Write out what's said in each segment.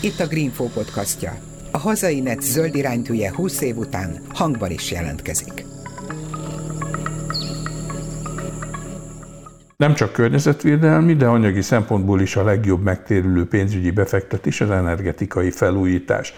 Itt a Greenfo podcastja. A hazai net zöld iránytűje 20 év után hangban is jelentkezik. Nem csak környezetvédelmi, de anyagi szempontból is a legjobb megtérülő pénzügyi befektetés az energetikai felújítás.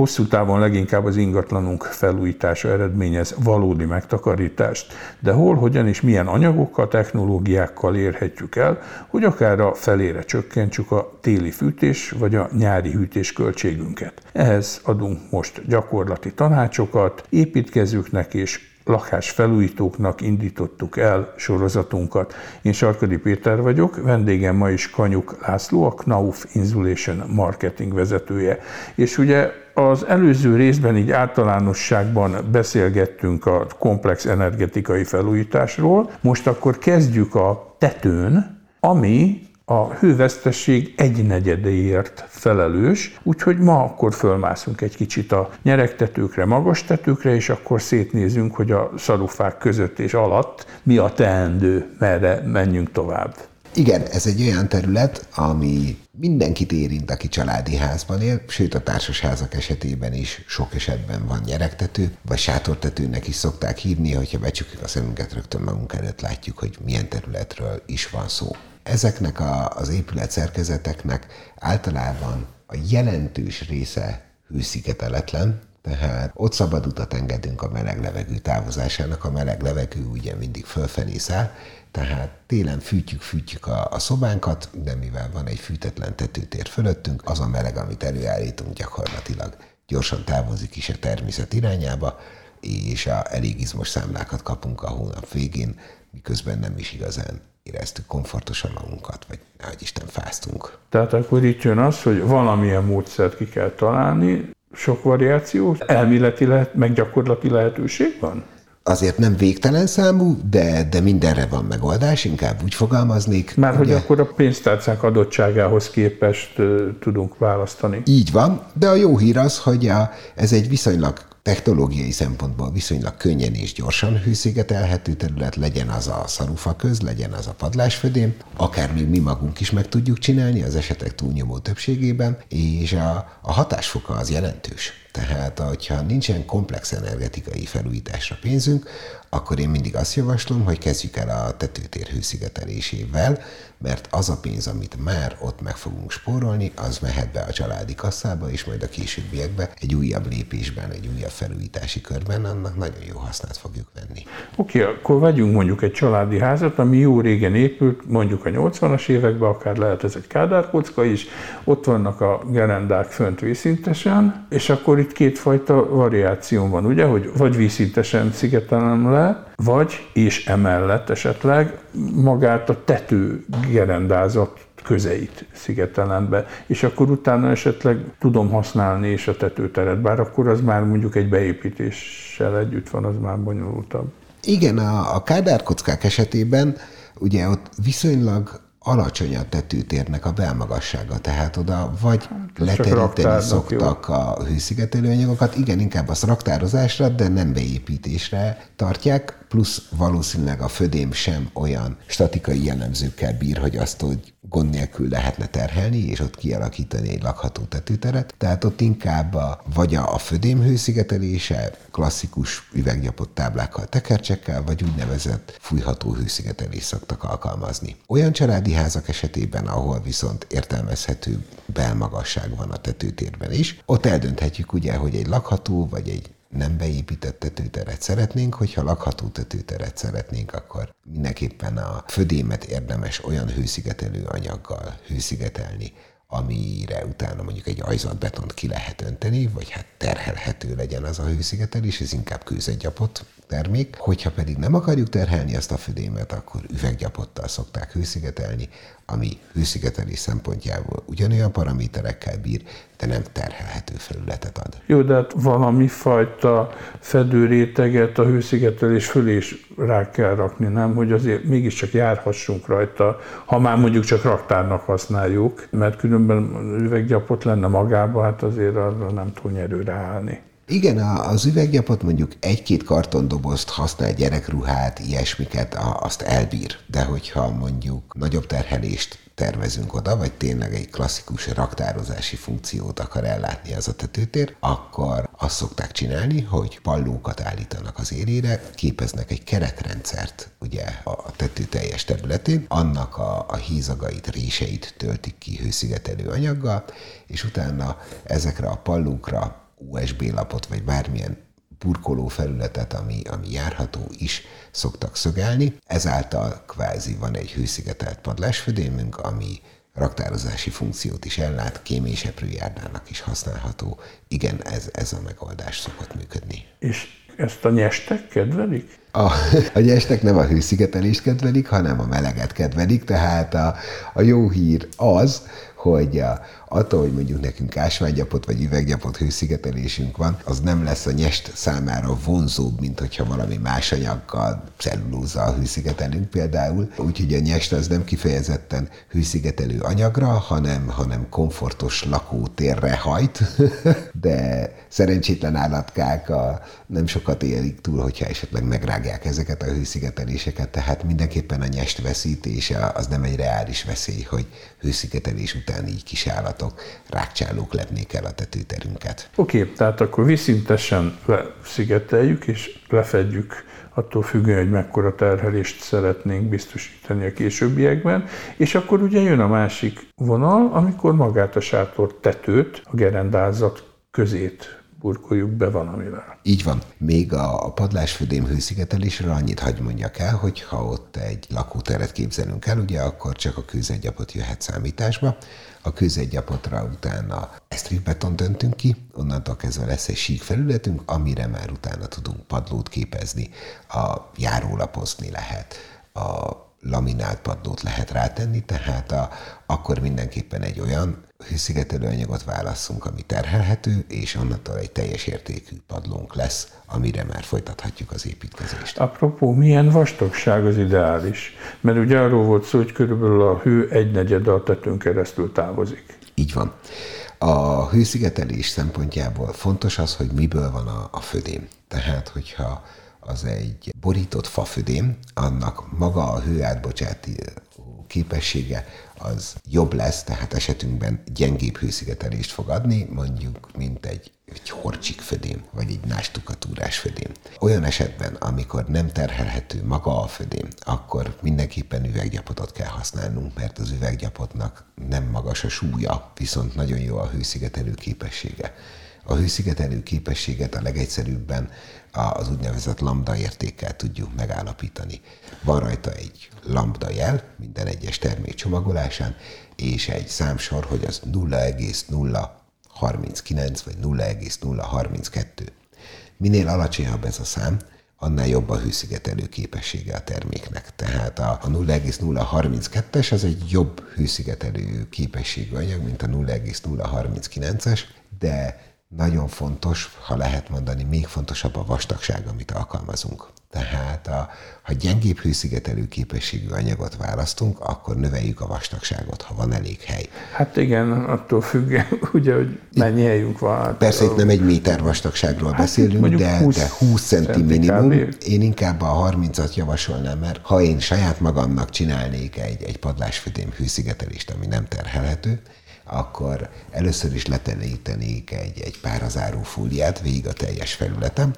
Hosszú távon leginkább az ingatlanunk felújítása eredményez valódi megtakarítást, de hol, hogyan és milyen anyagokkal, technológiákkal érhetjük el, hogy akár a felére csökkentsük a téli fűtés vagy a nyári hűtés költségünket. Ehhez adunk most gyakorlati tanácsokat építkezőknek és lakásfelújítóknak indítottuk el sorozatunkat. Én Sarkadi Péter vagyok, vendégem ma is Kanyuk László, a Knauf Insulation marketing vezetője. És ugye az előző részben így általánosságban beszélgettünk a komplex energetikai felújításról, most akkor kezdjük a tetőn, ami a hővesztesség egynegyedéért felelős, úgyhogy ma akkor fölmászunk egy kicsit a nyeregtetőkre, magas tetőkre, és akkor szétnézünk, hogy a szarufák között és alatt mi a teendő, merre menjünk tovább. Igen, ez egy olyan terület, ami mindenkit érint, aki családi házban él, sőt a társasházak esetében is sok esetben van nyeregtető, vagy sátortetőnek is szokták hívni, hogyha becsukjuk a szemünket, rögtön magunk előtt látjuk, hogy milyen területről is van szó. Ezeknek a, az épület szerkezeteknek általában a jelentős része hőszigeteletlen, tehát ott szabad utat engedünk a meleg levegő távozásának, a meleg levegő ugye mindig fölfelé száll, tehát télen fűtjük, fűtjük a, a szobánkat, de mivel van egy fűtetlen tetőtér fölöttünk, az a meleg, amit előállítunk gyakorlatilag gyorsan távozik is a természet irányába, és a elég izmos számlákat kapunk a hónap végén, miközben nem is igazán éreztük komfortosan magunkat, vagy nehogy Isten fáztunk. Tehát akkor itt jön az, hogy valamilyen módszert ki kell találni, sok variáció, elméleti lehet, meg gyakorlati lehetőség van? Azért nem végtelen számú, de, de mindenre van megoldás, inkább úgy fogalmaznék. Már hogy akkor a pénztárcák adottságához képest tudunk választani. Így van, de a jó hír az, hogy a, ez egy viszonylag technológiai szempontból viszonylag könnyen és gyorsan hőszigetelhető terület, legyen az a szarufa köz, legyen az a padlásfödém, akár még mi magunk is meg tudjuk csinálni az esetek túlnyomó többségében, és a, a hatásfoka az jelentős. Tehát, hogyha nincsen komplex energetikai felújításra pénzünk, akkor én mindig azt javaslom, hogy kezdjük el a tetőtér hőszigetelésével, mert az a pénz, amit már ott meg fogunk spórolni, az mehet be a családi kasszába, és majd a későbbiekben egy újabb lépésben, egy újabb felújítási körben annak nagyon jó hasznát fogjuk venni. Oké, okay, akkor vegyünk mondjuk egy családi házat, ami jó régen épült, mondjuk a 80-as években, akár lehet ez egy kádárkocka is, ott vannak a gerendák fönt vízszintesen, és akkor itt kétfajta variáció van, ugye, hogy vagy vízszintesen szigetelem le, vagy és emellett esetleg magát a tető gerendázat közeit szigetelem be, és akkor utána esetleg tudom használni és a tetőteret, bár akkor az már mondjuk egy beépítéssel együtt van, az már bonyolultabb. Igen, a, a kádárkockák esetében ugye ott viszonylag alacsony a tetőtérnek a belmagassága, tehát oda vagy hát, leteríteni szoktak jó. a hőszigetelőanyagokat, igen, inkább az raktározásra, de nem beépítésre tartják, plusz valószínűleg a födém sem olyan statikai jellemzőkkel bír, hogy azt, hogy gond nélkül lehetne terhelni, és ott kialakítani egy lakható tetőteret. Tehát ott inkább a, vagy a, födém hőszigetelése, klasszikus üveggyapott táblákkal, tekercsekkel, vagy úgynevezett fújható hőszigetelést szoktak alkalmazni. Olyan családi házak esetében, ahol viszont értelmezhető belmagasság van a tetőtérben is, ott eldönthetjük ugye, hogy egy lakható vagy egy nem beépített tetőteret szeretnénk, hogyha lakható tetőteret szeretnénk, akkor mindenképpen a födémet érdemes olyan hőszigetelő anyaggal hőszigetelni, amire utána mondjuk egy ajzat betont ki lehet önteni, vagy hát terhelhető legyen az a hőszigetelés, ez inkább kőzetgyapot termék. Hogyha pedig nem akarjuk terhelni azt a födémet, akkor üveggyapottal szokták hőszigetelni, ami hőszigetelés szempontjából ugyanolyan paraméterekkel bír, de nem terhelhető felületet ad. Jó, de hát valami fajta fedőréteget a hőszigetelés fölé is rá kell rakni, nem? Hogy azért mégiscsak járhassunk rajta, ha már mondjuk csak raktárnak használjuk, mert különben üveggyapot lenne magába, hát azért arra nem túl nyerő ráállni. Igen, az üveggyapot mondjuk egy-két kartondobozt használ, gyerekruhát, ilyesmiket, azt elbír. De hogyha mondjuk nagyobb terhelést tervezünk oda, vagy tényleg egy klasszikus raktározási funkciót akar ellátni az a tetőtér, akkor azt szokták csinálni, hogy pallókat állítanak az élére, képeznek egy keretrendszert ugye a tető teljes területén, annak a, a hízagait, réseit töltik ki hőszigetelő anyaggal, és utána ezekre a pallókra USB lapot, vagy bármilyen burkoló felületet, ami, ami járható is szoktak szögelni. Ezáltal kvázi van egy hőszigetelt padlásfödémünk, ami raktározási funkciót is ellát, kéményseprőjárdának is használható. Igen, ez, ez a megoldás szokott működni. És ezt a nyestek kedvelik? A, a nyestek nem a hőszigetelést kedvelik, hanem a meleget kedvelik, tehát a, a jó hír az, hogy a, attól, hogy mondjuk nekünk ásványgyapot vagy üveggyapot hőszigetelésünk van, az nem lesz a nyest számára vonzóbb, mint hogyha valami más anyaggal, cellulózzal hőszigetelünk például. Úgyhogy a nyest az nem kifejezetten hőszigetelő anyagra, hanem, hanem komfortos lakótérre hajt, de szerencsétlen állatkák a, nem sokat élik túl, hogyha esetleg megrágják ezeket a hőszigeteléseket, tehát mindenképpen a nyest veszítése az nem egy reális veszély, hogy hőszigetelés után így kis állat állatok, rákcsálók lepnék el a tetőterünket. Oké, okay, tehát akkor viszintesen leszigeteljük és lefedjük attól függően, hogy mekkora terhelést szeretnénk biztosítani a későbbiekben, és akkor ugye jön a másik vonal, amikor magát a sátor tetőt, a gerendázat közét burkoljuk be valamivel. Így van. Még a padlásfödém hőszigetelésre annyit hagy mondjak el, hogy ha ott egy lakóteret képzelünk el, ugye akkor csak a kőzetgyapot jöhet számításba. A kőzetgyapotra utána esztrikbeton döntünk ki, onnantól kezdve lesz egy sík felületünk, amire már utána tudunk padlót képezni, a járólapozni lehet, a laminált padlót lehet rátenni, tehát a, akkor mindenképpen egy olyan hőszigetelő anyagot válasszunk, ami terhelhető, és onnantól egy teljes értékű padlónk lesz, amire már folytathatjuk az építkezést. Apropó, milyen vastagság az ideális? Mert ugye arról volt szó, hogy körülbelül a hő egynegyed a tetőn keresztül távozik. Így van. A hőszigetelés szempontjából fontos az, hogy miből van a, a födém. Tehát, hogyha az egy borított fafödém, annak maga a hőátbocsátó képessége az jobb lesz, tehát esetünkben gyengébb hőszigetelést fog adni, mondjuk, mint egy, egy horcsik födém, vagy egy nástukatúrás födém. Olyan esetben, amikor nem terhelhető maga a födém, akkor mindenképpen üveggyapotot kell használnunk, mert az üveggyapotnak nem magas a súlya, viszont nagyon jó a hőszigetelő képessége. A hőszigetelő képességet a legegyszerűbben az úgynevezett lambda értékkel tudjuk megállapítani. Van rajta egy lambda jel minden egyes termék csomagolásán, és egy számsor, hogy az 0,039 vagy 0,032. Minél alacsonyabb ez a szám, annál jobb a hőszigetelő képessége a terméknek. Tehát a, a 0,032-es az egy jobb hőszigetelő képességű anyag, mint a 0,039-es, de nagyon fontos, ha lehet mondani, még fontosabb a vastagság, amit alkalmazunk. Tehát a, ha gyengébb hőszigetelő képességű anyagot választunk, akkor növeljük a vastagságot, ha van elég hely. Hát igen, attól függ, ugye, hogy mennyi helyünk van. Hát Persze itt nem egy méter vastagságról hát beszélünk, de 20, de 20 centi minimum. Én inkább a 30-at javasolnám, mert ha én saját magamnak csinálnék egy, egy padlásfödém hőszigetelést, ami nem terhelhető, akkor először is letelenítenék egy, egy párazáró fóliát végig a teljes felületem,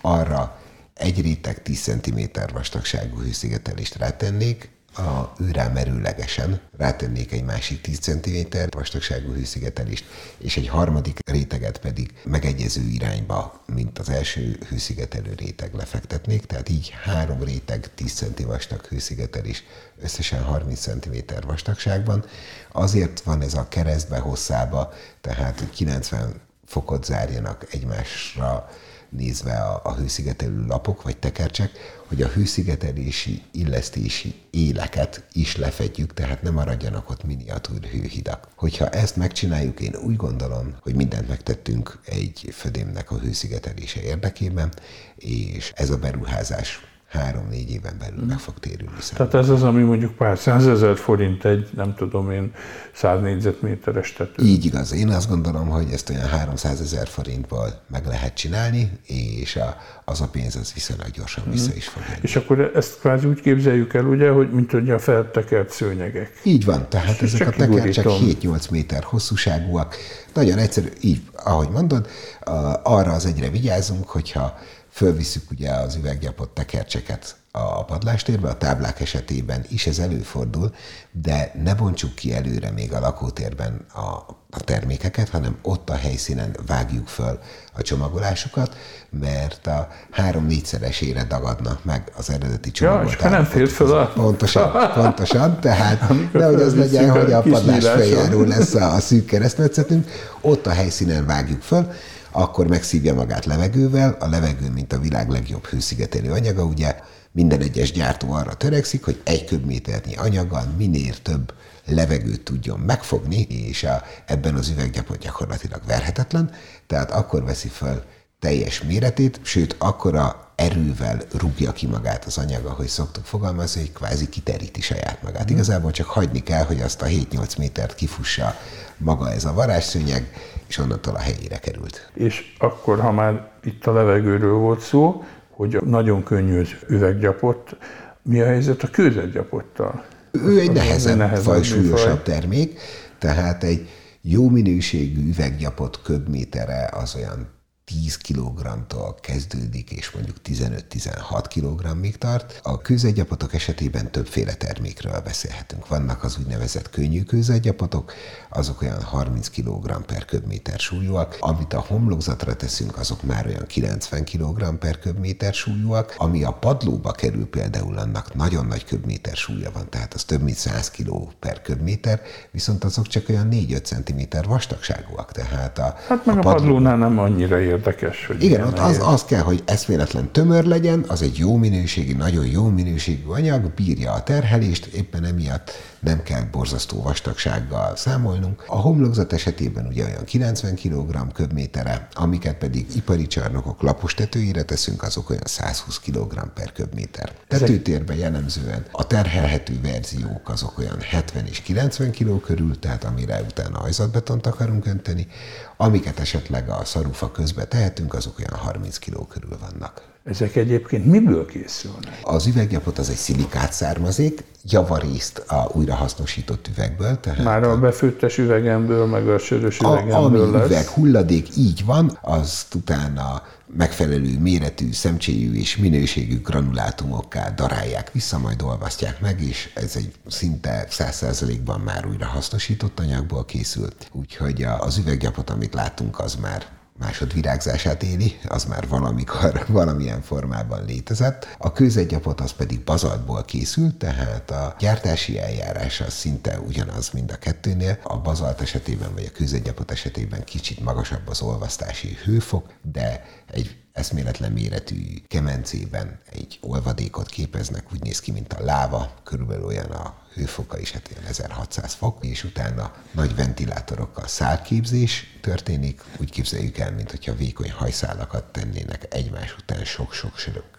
arra egy réteg 10 cm vastagságú hőszigetelést rátennék, a őrá merőlegesen rátennék egy másik 10 cm vastagságú hőszigetelést, és egy harmadik réteget pedig megegyező irányba, mint az első hőszigetelő réteg lefektetnék, tehát így három réteg 10 cm vastag hőszigetelés összesen 30 cm vastagságban. Azért van ez a keresztbe hosszába, tehát 90 fokot zárjanak egymásra nézve a, a hőszigetelő lapok vagy tekercsek, hogy a hőszigetelési, illesztési éleket is lefedjük, tehát nem maradjanak ott miniatúr hőhidak. Hogyha ezt megcsináljuk, én úgy gondolom, hogy mindent megtettünk egy födémnek a hőszigetelése érdekében, és ez a beruházás három-négy éven belül meg fog térülni. Tehát ez az, ami mondjuk pár százezer forint egy, nem tudom én, száz négyzetméteres tető. Így igaz. Én azt gondolom, hogy ezt olyan 300 ezer forintból meg lehet csinálni, és a, az a pénz az viszonylag gyorsan hmm. vissza is fog jönni. És akkor ezt kvázi úgy képzeljük el, ugye, hogy mint ugye a feltekert szőnyegek. Így van, tehát és ezek a teker csak 7-8 méter hosszúságúak. Nagyon egyszerű, így, ahogy mondod, arra az egyre vigyázunk, hogyha fölviszük ugye az üveggyapott tekercseket a padlástérbe, a táblák esetében is ez előfordul, de ne bontsuk ki előre még a lakótérben a, a termékeket, hanem ott a helyszínen vágjuk föl a csomagolásokat, mert a három-négyszeresére dagadnak meg az eredeti csomagok. Ja, és nem fér föl a... Pontosan, pontosan, tehát nehogy az legyen, hogy a padlás feljáró lesz a, a szűk keresztmetszetünk, ott a helyszínen vágjuk föl, akkor megszívja magát levegővel, a levegő, mint a világ legjobb hőszigetelő anyaga, ugye minden egyes gyártó arra törekszik, hogy egy köbméternyi anyaggal minél több levegőt tudjon megfogni, és a, ebben az üveggyapot gyakorlatilag verhetetlen, tehát akkor veszi fel teljes méretét, sőt, akkora erővel rúgja ki magát az anyaga, hogy szoktuk fogalmazni, hogy kvázi kiteríti saját magát. Mm. Igazából csak hagyni kell, hogy azt a 7-8 métert kifussa maga ez a varázsszőnyeg, és onnantól a helyére került. És akkor, ha már itt a levegőről volt szó, hogy nagyon könnyű az üveggyapott, mi a helyzet a kőzetgyapottal? Ő egy nehezebb, nehezebb faj, súlyosabb termék, tehát egy jó minőségű üveggyapot köbmétere az olyan 10 kg-tól kezdődik, és mondjuk 15-16 kg-ig tart. A kőzetgyapotok esetében többféle termékről beszélhetünk. Vannak az úgynevezett könnyű kőzetgyapotok, azok olyan 30 kg per köbméter súlyúak. Amit a homlokzatra teszünk, azok már olyan 90 kg per köbméter súlyúak. Ami a padlóba kerül például, annak nagyon nagy köbméter súlya van, tehát az több mint 100 kg per köbméter, viszont azok csak olyan 4-5 cm vastagságúak. Tehát a, hát meg a, a padlónál nem annyira ér érdekes. Hogy Igen, ott az, az kell, hogy eszméletlen tömör legyen, az egy jó minőségi, nagyon jó minőségű anyag, bírja a terhelést, éppen emiatt nem kell borzasztó vastagsággal számolnunk. A homlokzat esetében ugye olyan 90 kg köbmétere, amiket pedig ipari csarnokok lapos tetőire teszünk, azok olyan 120 kg per köbméter. Tetőtérben jellemzően a terhelhető verziók azok olyan 70 és 90 kg körül, tehát amire utána ajzatbetont akarunk önteni, amiket esetleg a szarufa közbe tehetünk, azok olyan 30 kg körül vannak. Ezek egyébként miből készülnek? Az üveggyapot az egy szilikát származék, javarészt a újrahasznosított üvegből. Tehát Már a befőttes üvegemből, meg a sörös üvegemből a, ami lesz. üveg hulladék így van, az utána megfelelő méretű, szemcséjű és minőségű granulátumokká darálják vissza, majd olvasztják meg, és ez egy szinte 100%-ban már újra hasznosított anyagból készült. Úgyhogy az üveggyapot, amit látunk, az már másodvirágzását éli, az már valamikor valamilyen formában létezett. A kőzetgyapot az pedig bazaltból készült, tehát a gyártási eljárás az szinte ugyanaz, mind a kettőnél. A bazalt esetében vagy a kőzetgyapot esetében kicsit magasabb az olvasztási hőfok, de egy eszméletlen méretű kemencében egy olvadékot képeznek, úgy néz ki, mint a láva, körülbelül olyan a hőfoka is, hát 1600 fok, és utána nagy ventilátorokkal szálképzés történik. Úgy képzeljük el, mint hogyha vékony hajszálakat tennének egymás után sok-sok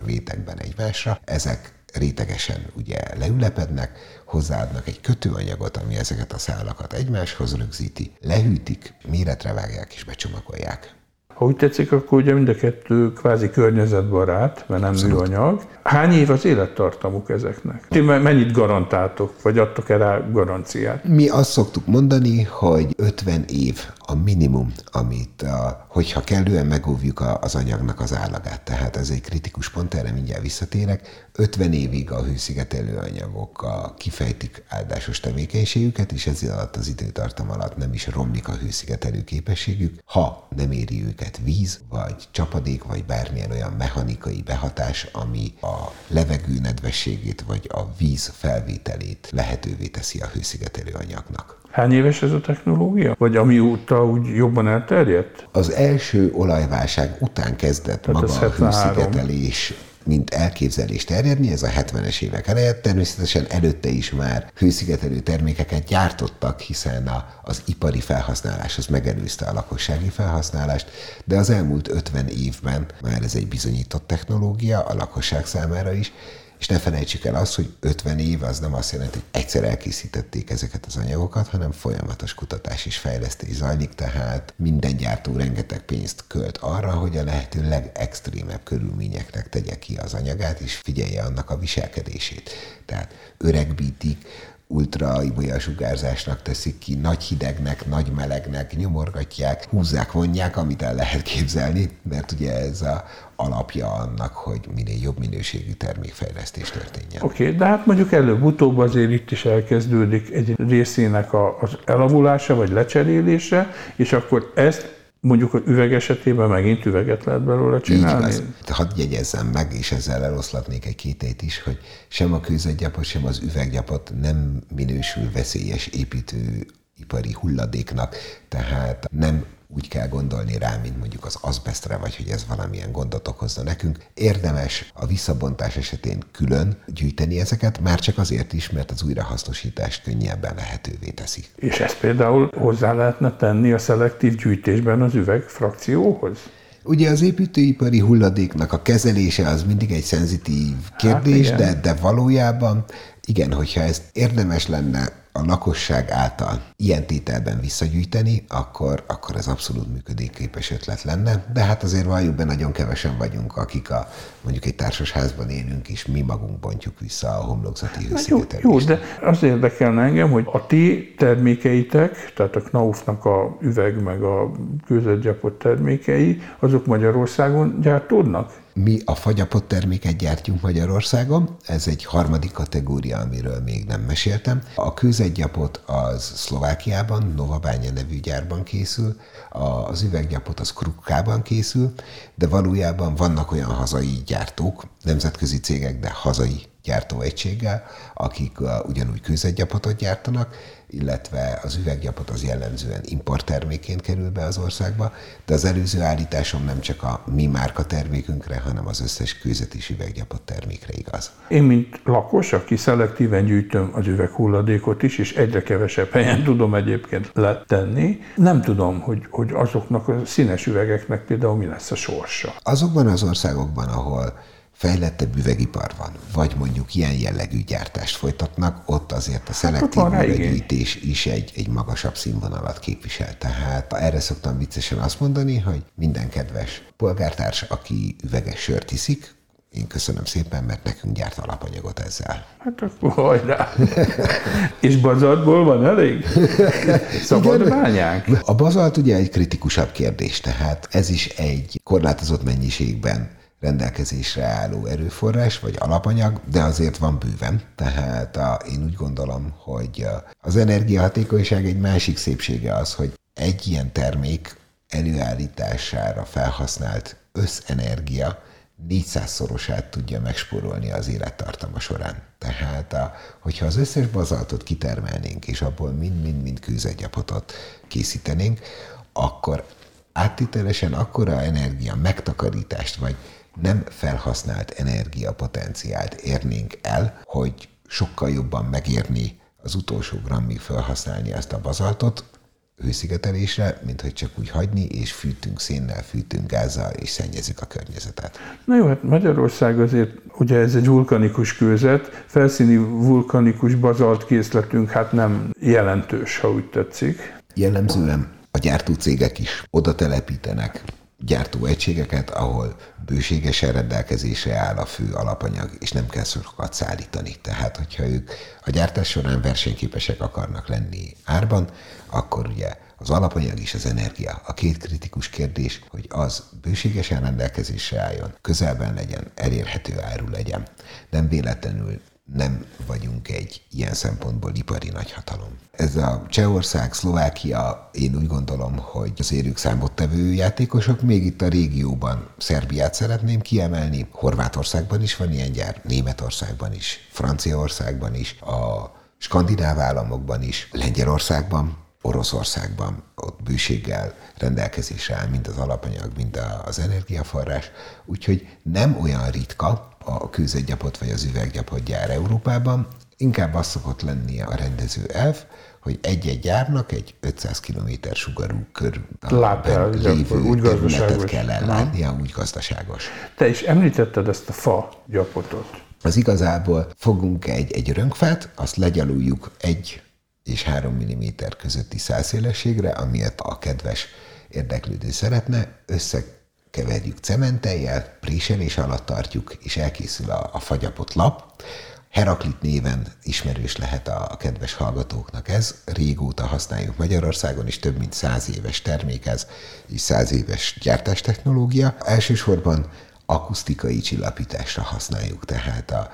rétegben egymásra. Ezek rétegesen ugye leülepednek, hozzáadnak egy kötőanyagot, ami ezeket a szálakat egymáshoz rögzíti, lehűtik, méretre vágják és becsomagolják. Ha úgy tetszik, akkor ugye mind a kettő kvázi környezetbarát, mert nem Abszolút. műanyag. Hány év az élettartamuk ezeknek? Ti mennyit garantáltok, vagy adtok erre garanciát? Mi azt szoktuk mondani, hogy 50 év a minimum, amit, a, hogyha kellően megóvjuk az anyagnak az állagát. Tehát ez egy kritikus pont, erre mindjárt visszatérek. 50 évig a hőszigetelő anyagok a, kifejtik áldásos tevékenységüket, és ez alatt az időtartam alatt nem is romlik a hőszigetelő képességük, ha nem éri őket víz, vagy csapadék, vagy bármilyen olyan mechanikai behatás, ami a levegő nedvességét, vagy a víz felvételét lehetővé teszi a hőszigetelő anyagnak. Hány éves ez a technológia? Vagy amióta úgy jobban elterjedt? Az első olajválság után kezdett Tehát maga a hőszigetelés mint elképzelés terjedni, ez a 70-es évek eleje, természetesen előtte is már hőszigetelő termékeket gyártottak, hiszen a, az ipari felhasználás az megelőzte a lakossági felhasználást, de az elmúlt 50 évben már ez egy bizonyított technológia a lakosság számára is, és ne felejtsük el azt, hogy 50 év az nem azt jelenti, hogy egyszer elkészítették ezeket az anyagokat, hanem folyamatos kutatás és fejlesztés zajlik, tehát minden gyártó rengeteg pénzt költ arra, hogy a lehető legextrémebb körülményeknek tegye ki az anyagát, és figyelje annak a viselkedését. Tehát öregbítik, ultra sugárzásnak teszik ki, nagy hidegnek, nagy melegnek, nyomorgatják, húzzák, vonják, amit el lehet képzelni, mert ugye ez a alapja annak, hogy minél jobb minőségű termékfejlesztés történjen. Oké, okay, de hát mondjuk előbb-utóbb azért itt is elkezdődik egy részének az elavulása vagy lecserélése, és akkor ezt Mondjuk az üveg esetében megint üveget lehet belőle csinálni? Így. Hadd jegyezzem meg, és ezzel eloszlatnék egy kétét is, hogy sem a kőzetgyapot, sem az üveggyapot nem minősül veszélyes építőipari hulladéknak, tehát nem úgy kell gondolni rá, mint mondjuk az azbestre, vagy hogy ez valamilyen gondot okozna nekünk. Érdemes a visszabontás esetén külön gyűjteni ezeket, már csak azért is, mert az újrahasznosítást könnyebben lehetővé teszi. És ezt például hozzá lehetne tenni a szelektív gyűjtésben az üveg frakcióhoz? Ugye az építőipari hulladéknak a kezelése az mindig egy szenzitív kérdés, hát de, de valójában igen, hogyha ezt érdemes lenne a lakosság által ilyen tételben visszagyűjteni, akkor, akkor ez abszolút működőképes ötlet lenne, de hát azért valljuk be, nagyon kevesen vagyunk, akik a, mondjuk egy társasházban élünk, és mi magunk bontjuk vissza a homlokzati hőszigetelést. Jó, jó, de az érdekelne engem, hogy a ti termékeitek, tehát a Knaufnak a üveg meg a kőzetgyapott termékei, azok Magyarországon gyártódnak? Mi a fagyapott terméket gyártjuk Magyarországon, ez egy harmadik kategória, amiről még nem meséltem. A kőzetgyapot az Szlovákiában, Novabánya nevű gyárban készül, az üveggyapot az Krukkában készül, de valójában vannak olyan hazai gyártók, nemzetközi cégek, de hazai gyártóegységgel, akik uh, ugyanúgy kőzetgyapotot gyártanak, illetve az üveggyapot az jellemzően importterméként kerül be az országba, de az előző állításom nem csak a mi márka termékünkre, hanem az összes kőzet és üveggyapot termékre igaz. Én, mint lakos, aki szelektíven gyűjtöm az üveghulladékot is, és egyre kevesebb helyen tudom egyébként letenni, nem tudom, hogy, hogy azoknak a színes üvegeknek például mi lesz a sorsa. Azokban az országokban, ahol fejlettebb üvegipar van, vagy mondjuk ilyen jellegű gyártást folytatnak, ott azért a hát szelektív üveggyűjtés is egy, egy magasabb színvonalat képvisel. Tehát erre szoktam viccesen azt mondani, hogy minden kedves polgártárs, aki üveges sört iszik, én köszönöm szépen, mert nekünk gyárt alapanyagot ezzel. Hát akkor hajrá! És bazaltból van elég? Szabad bányák? A bazalt ugye egy kritikusabb kérdés, tehát ez is egy korlátozott mennyiségben rendelkezésre álló erőforrás, vagy alapanyag, de azért van bőven. Tehát a, én úgy gondolom, hogy az energiahatékonyság egy másik szépsége az, hogy egy ilyen termék előállítására felhasznált összenergia 400-szorosát tudja megspórolni az élettartama során. Tehát, a, hogyha az összes bazaltot kitermelnénk, és abból mind-mind-mind kőzetgyapotot készítenénk, akkor áttételesen akkora energia megtakarítást, vagy nem felhasznált energiapotenciált érnénk el, hogy sokkal jobban megérni az utolsó grammig felhasználni ezt a bazaltot, hőszigetelésre, mint hogy csak úgy hagyni, és fűtünk szénnel, fűtünk gázzal, és szennyezzük a környezetet. Na jó, hát Magyarország azért, ugye ez egy vulkanikus kőzet, felszíni vulkanikus bazalt készletünk hát nem jelentős, ha úgy tetszik. Jellemzően a gyártócégek is oda telepítenek gyártóegységeket, ahol bőségesen rendelkezésre áll a fő alapanyag, és nem kell sokat szállítani. Tehát, hogyha ők a gyártás során versenyképesek akarnak lenni árban, akkor ugye az alapanyag és az energia. A két kritikus kérdés, hogy az bőségesen rendelkezésre álljon, közelben legyen, elérhető áru legyen. Nem véletlenül nem vagyunk egy ilyen szempontból ipari nagyhatalom. Ez a Csehország, Szlovákia, én úgy gondolom, hogy az érők számottevő játékosok, még itt a régióban Szerbiát szeretném kiemelni, Horvátországban is van ilyen gyár, Németországban is, Franciaországban is, a skandináv államokban is, Lengyelországban, Oroszországban. Ott bőséggel rendelkezésre áll mind az alapanyag, mind az energiaforrás, úgyhogy nem olyan ritka, a kőzetgyapot vagy az üveggyapot gyár Európában. Inkább az szokott lenni a rendező elv, hogy egy-egy gyárnak egy 500 km sugarú kör lévő úgy területet kell ellátnia, úgy gazdaságos. Te is említetted ezt a fa gyapotot. Az igazából fogunk egy, egy rönkfát, azt legyaluljuk egy és 3 mm közötti szálszélességre, amilyet a kedves érdeklődő szeretne, összekeverjük cementeljel, préselés alatt tartjuk, és elkészül a, a fagyapott lap. Heraklit néven ismerős lehet a kedves hallgatóknak ez. Régóta használjuk Magyarországon, és több mint száz éves termék ez, és száz éves gyártástechnológia. Elsősorban akusztikai csillapításra használjuk, tehát a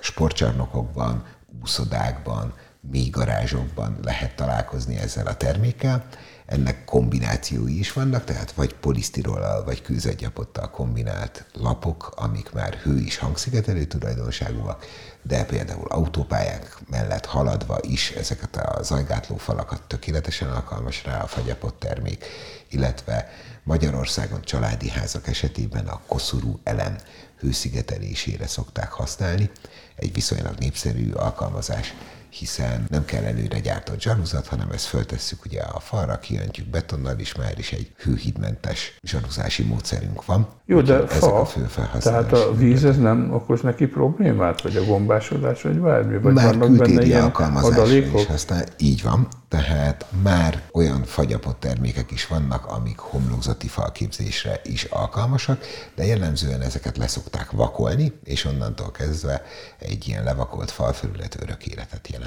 sportcsarnokokban, úszodákban, mély garázsokban lehet találkozni ezzel a termékkel. Ennek kombinációi is vannak, tehát vagy polisztirollal, vagy kőzetgyapottal kombinált lapok, amik már hő- és hangszigetelő tulajdonságúak, de például autópályák mellett haladva is ezeket a zajgátló falakat tökéletesen alkalmas rá a fagyapott termék, illetve Magyarországon családi házak esetében a koszorú elem hőszigetelésére szokták használni. Egy viszonylag népszerű alkalmazás hiszen nem kell előre gyártott zsaruzat, hanem ezt föltesszük ugye a falra, kiöntjük betonnal, és már is egy hőhídmentes zsaruzási módszerünk van. Jó, de ezek fa, a fő Tehát a víz ez nem okoz neki problémát, vagy a gombásodás, vagy bármi? Vagy már ilyen alkalmazásra is aztán így van. Tehát már olyan fagyapott termékek is vannak, amik homlokzati falképzésre is alkalmasak, de jellemzően ezeket leszokták vakolni, és onnantól kezdve egy ilyen levakolt falfelület örök életet jelent.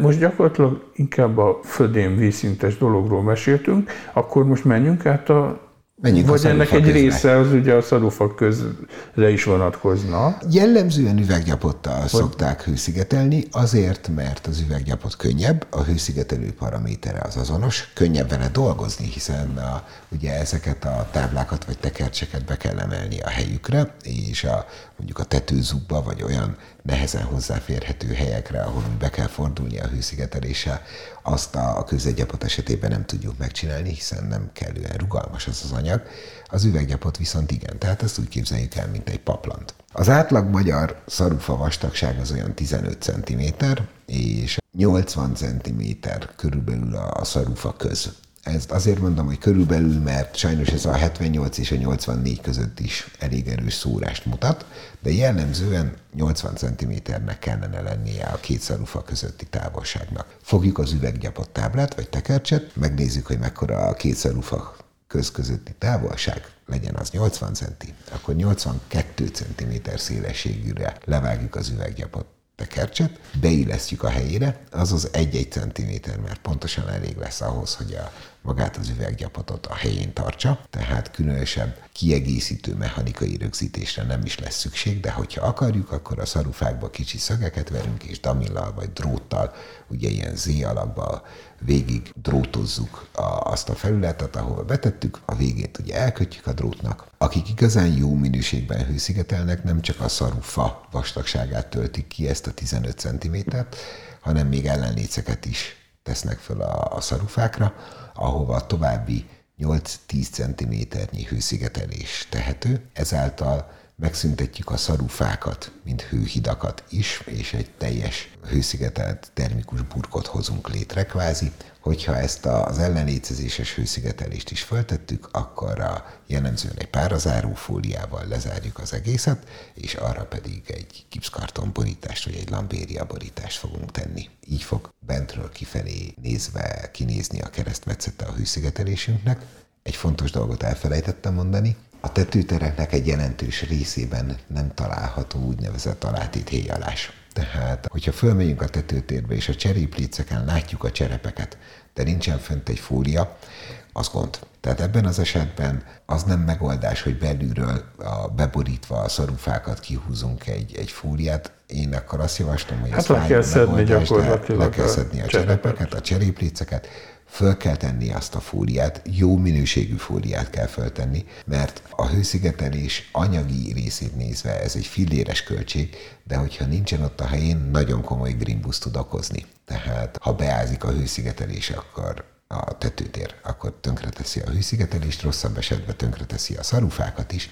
Most gyakorlatilag inkább a födén vízszintes dologról meséltünk, akkor most menjünk át a Menjünk Vagy ennek egy közre. része az ugye a szarufak közre is vonatkozna. Jellemzően üveggyapottal Hogy... szokták hőszigetelni, azért, mert az üveggyapot könnyebb, a hőszigetelő paramétere az azonos, könnyebb vele dolgozni, hiszen a, ugye ezeket a táblákat vagy tekercseket be kell emelni a helyükre, és a, mondjuk a tetőzubba, vagy olyan nehezen hozzáférhető helyekre, ahol be kell fordulni a hőszigeteléssel, azt a közegyapot esetében nem tudjuk megcsinálni, hiszen nem kellően rugalmas az az anyag. Az üveggyapot viszont igen, tehát ezt úgy képzeljük el, mint egy paplant. Az átlag magyar szarufa vastagság az olyan 15 cm, és 80 cm körülbelül a szarufa köz. Ezt azért mondom, hogy körülbelül, mert sajnos ez a 78 és a 84 között is elég erős szórást mutat, de jellemzően 80 cm-nek kellene lennie a két szarufa közötti távolságnak. Fogjuk az üveggyapott táblát vagy tekercset, megnézzük, hogy mekkora a két szarufa köz közötti távolság, legyen az 80 cm, akkor 82 cm szélességűre levágjuk az üveggyapott tekercset, beillesztjük a helyére, azaz 1-1 cm, mert pontosan elég lesz ahhoz, hogy a magát az üveggyapotot a helyén tartsa, tehát különösebb kiegészítő mechanikai rögzítésre nem is lesz szükség, de hogyha akarjuk, akkor a szarufákba kicsi szögeket verünk, és damillal vagy dróttal, ugye ilyen Z alakba végig drótozzuk a, azt a felületet, ahol betettük, a végét ugye elkötjük a drótnak. Akik igazán jó minőségben hőszigetelnek, nem csak a szarufa vastagságát töltik ki, ezt a 15 cm-t, hanem még ellenléceket is tesznek föl a, a szarufákra, ahova további 8-10 cm-nyi hőszigetelés tehető, ezáltal megszüntetjük a szarufákat, mint hőhidakat is, és egy teljes hőszigetelt termikus burkot hozunk létre kvázi. Hogyha ezt az ellenlétezéses hőszigetelést is föltettük, akkor a jellemzően egy párazáró fóliával lezárjuk az egészet, és arra pedig egy gipszkarton borítást, vagy egy lambéria borítást fogunk tenni. Így fog bentről kifelé nézve kinézni a keresztmetszete a hőszigetelésünknek. Egy fontos dolgot elfelejtettem mondani, a tetőtereknek egy jelentős részében nem található úgynevezett alátít héjalás. Tehát, hogyha fölmegyünk a tetőtérbe, és a cserépléceken látjuk a cserepeket, de nincsen fönt egy fólia, az gond. Tehát ebben az esetben az nem megoldás, hogy belülről a beborítva a szarufákat kihúzunk egy, egy fóliát. Én akkor azt javaslom, hogy hát le kell szedni gyakorlatilag le kell szedni a cserepeket, a cserépléceket, föl kell tenni azt a fóliát, jó minőségű fóliát kell föltenni, mert a hőszigetelés anyagi részét nézve ez egy filléres költség, de hogyha nincsen ott a helyén, nagyon komoly grimbus tud okozni. Tehát ha beázik a hőszigetelés, akkor a tetőtér, akkor tönkreteszi a hőszigetelést, rosszabb esetben tönkreteszi a szarufákat is,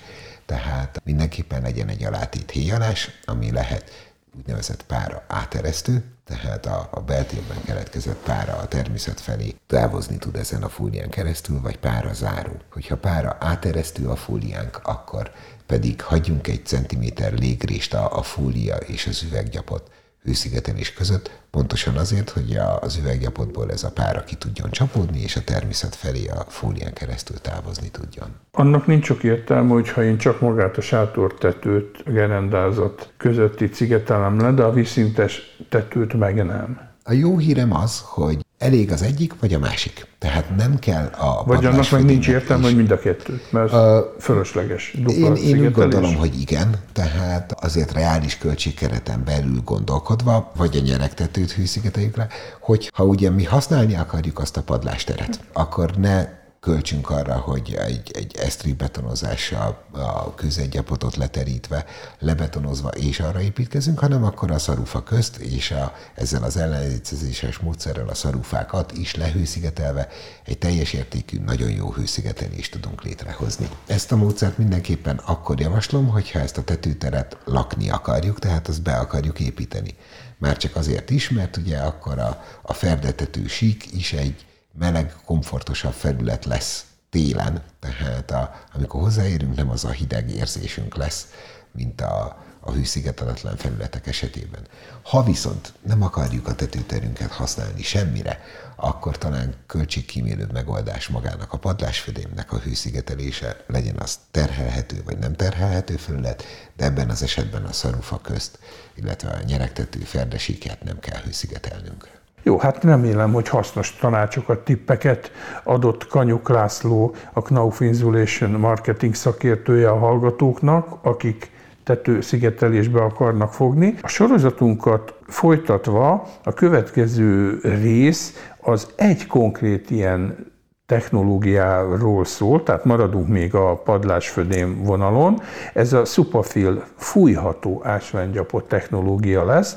Tehát mindenképpen legyen egy alátét héjalás, ami lehet úgynevezett pára áteresztő, tehát a, a beltérben keletkezett pára a természet felé távozni tud ezen a fólián keresztül, vagy pára záró. Hogyha pára áteresztő a fóliánk, akkor pedig hagyjunk egy centiméter légrést a, a fólia és az üveggyapot hőszigetelés között, pontosan azért, hogy az üveggyapotból ez a pára ki tudjon csapódni, és a természet felé a fólián keresztül távozni tudjon. Annak nincs sok értelme, hogyha én csak magát a sátortetőt, a gerendázat közötti szigetelem le, de a vízszintes tetőt meg nem. A jó hírem az, hogy elég az egyik, vagy a másik. Tehát nem kell a Vagy annak meg nincs értelme, hogy mind a kettő, mert uh, fölösleges. Én, én úgy gondolom, hogy igen, tehát azért reális költségkereten belül gondolkodva, vagy a nyeregtetőt hűszigeteljük le, hogy ha ugye mi használni akarjuk azt a padlásteret, akkor ne költsünk arra, hogy egy, egy esztri betonozással a közegyapotot leterítve, lebetonozva és arra építkezünk, hanem akkor a szarufa közt és a, ezzel az ellenőrzéses módszerrel a szarufákat is lehőszigetelve egy teljes értékű, nagyon jó hőszigetelést tudunk létrehozni. Ezt a módszert mindenképpen akkor javaslom, hogyha ezt a tetőteret lakni akarjuk, tehát azt be akarjuk építeni. Már csak azért is, mert ugye akkor a, a ferdetető sík is egy meleg, komfortosabb felület lesz télen, tehát a, amikor hozzáérünk, nem az a hideg érzésünk lesz, mint a, a hűszigeteletlen felületek esetében. Ha viszont nem akarjuk a tetőterünket használni semmire, akkor talán költségkímélőbb megoldás magának a padlásfödémnek a hőszigetelése, legyen az terhelhető vagy nem terhelhető felület, de ebben az esetben a szarufa közt, illetve a nyeregtető ferdesíket nem kell hőszigetelnünk. Jó, hát remélem, hogy hasznos tanácsokat, tippeket adott Kanyuk László, a Knauf Insulation marketing szakértője a hallgatóknak, akik tető szigetelésbe akarnak fogni. A sorozatunkat folytatva a következő rész az egy konkrét ilyen technológiáról szól, tehát maradunk még a padlásfödém vonalon. Ez a Supafil fújható ásványgyapot technológia lesz,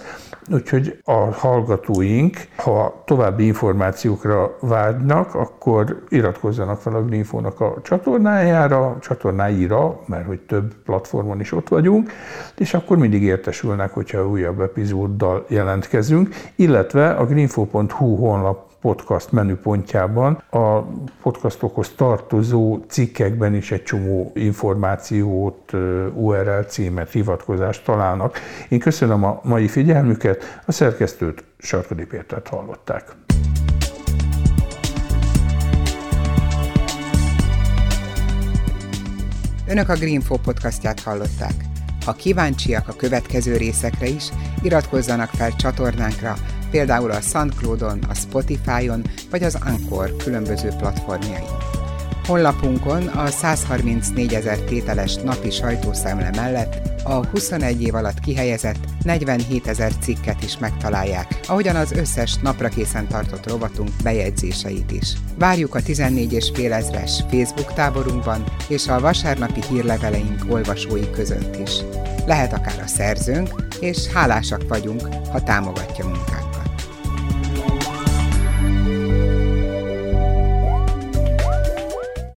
úgyhogy a hallgatóink, ha további információkra vágynak, akkor iratkozzanak fel a Greenfónak a csatornájára, csatornáira, mert hogy több platformon is ott vagyunk, és akkor mindig értesülnek, hogyha újabb epizóddal jelentkezünk, illetve a greenfo.hu honlap podcast menüpontjában a podcastokhoz tartozó cikkekben is egy csomó információt, URL címet, hivatkozást találnak. Én köszönöm a mai figyelmüket, a szerkesztőt Sarkadi Pétert hallották. Önök a Greenfo podcastját hallották. Ha kíváncsiak a következő részekre is, iratkozzanak fel csatornánkra, például a SoundCloud-on, a Spotify-on vagy az Anchor különböző platformjain. Honlapunkon a 134 ezer tételes napi sajtószemle mellett a 21 év alatt kihelyezett 47 ezer cikket is megtalálják, ahogyan az összes napra készen tartott rovatunk bejegyzéseit is. Várjuk a 14 és fél ezres Facebook táborunkban és a vasárnapi hírleveleink olvasói között is. Lehet akár a szerzőnk, és hálásak vagyunk, ha támogatja munkát.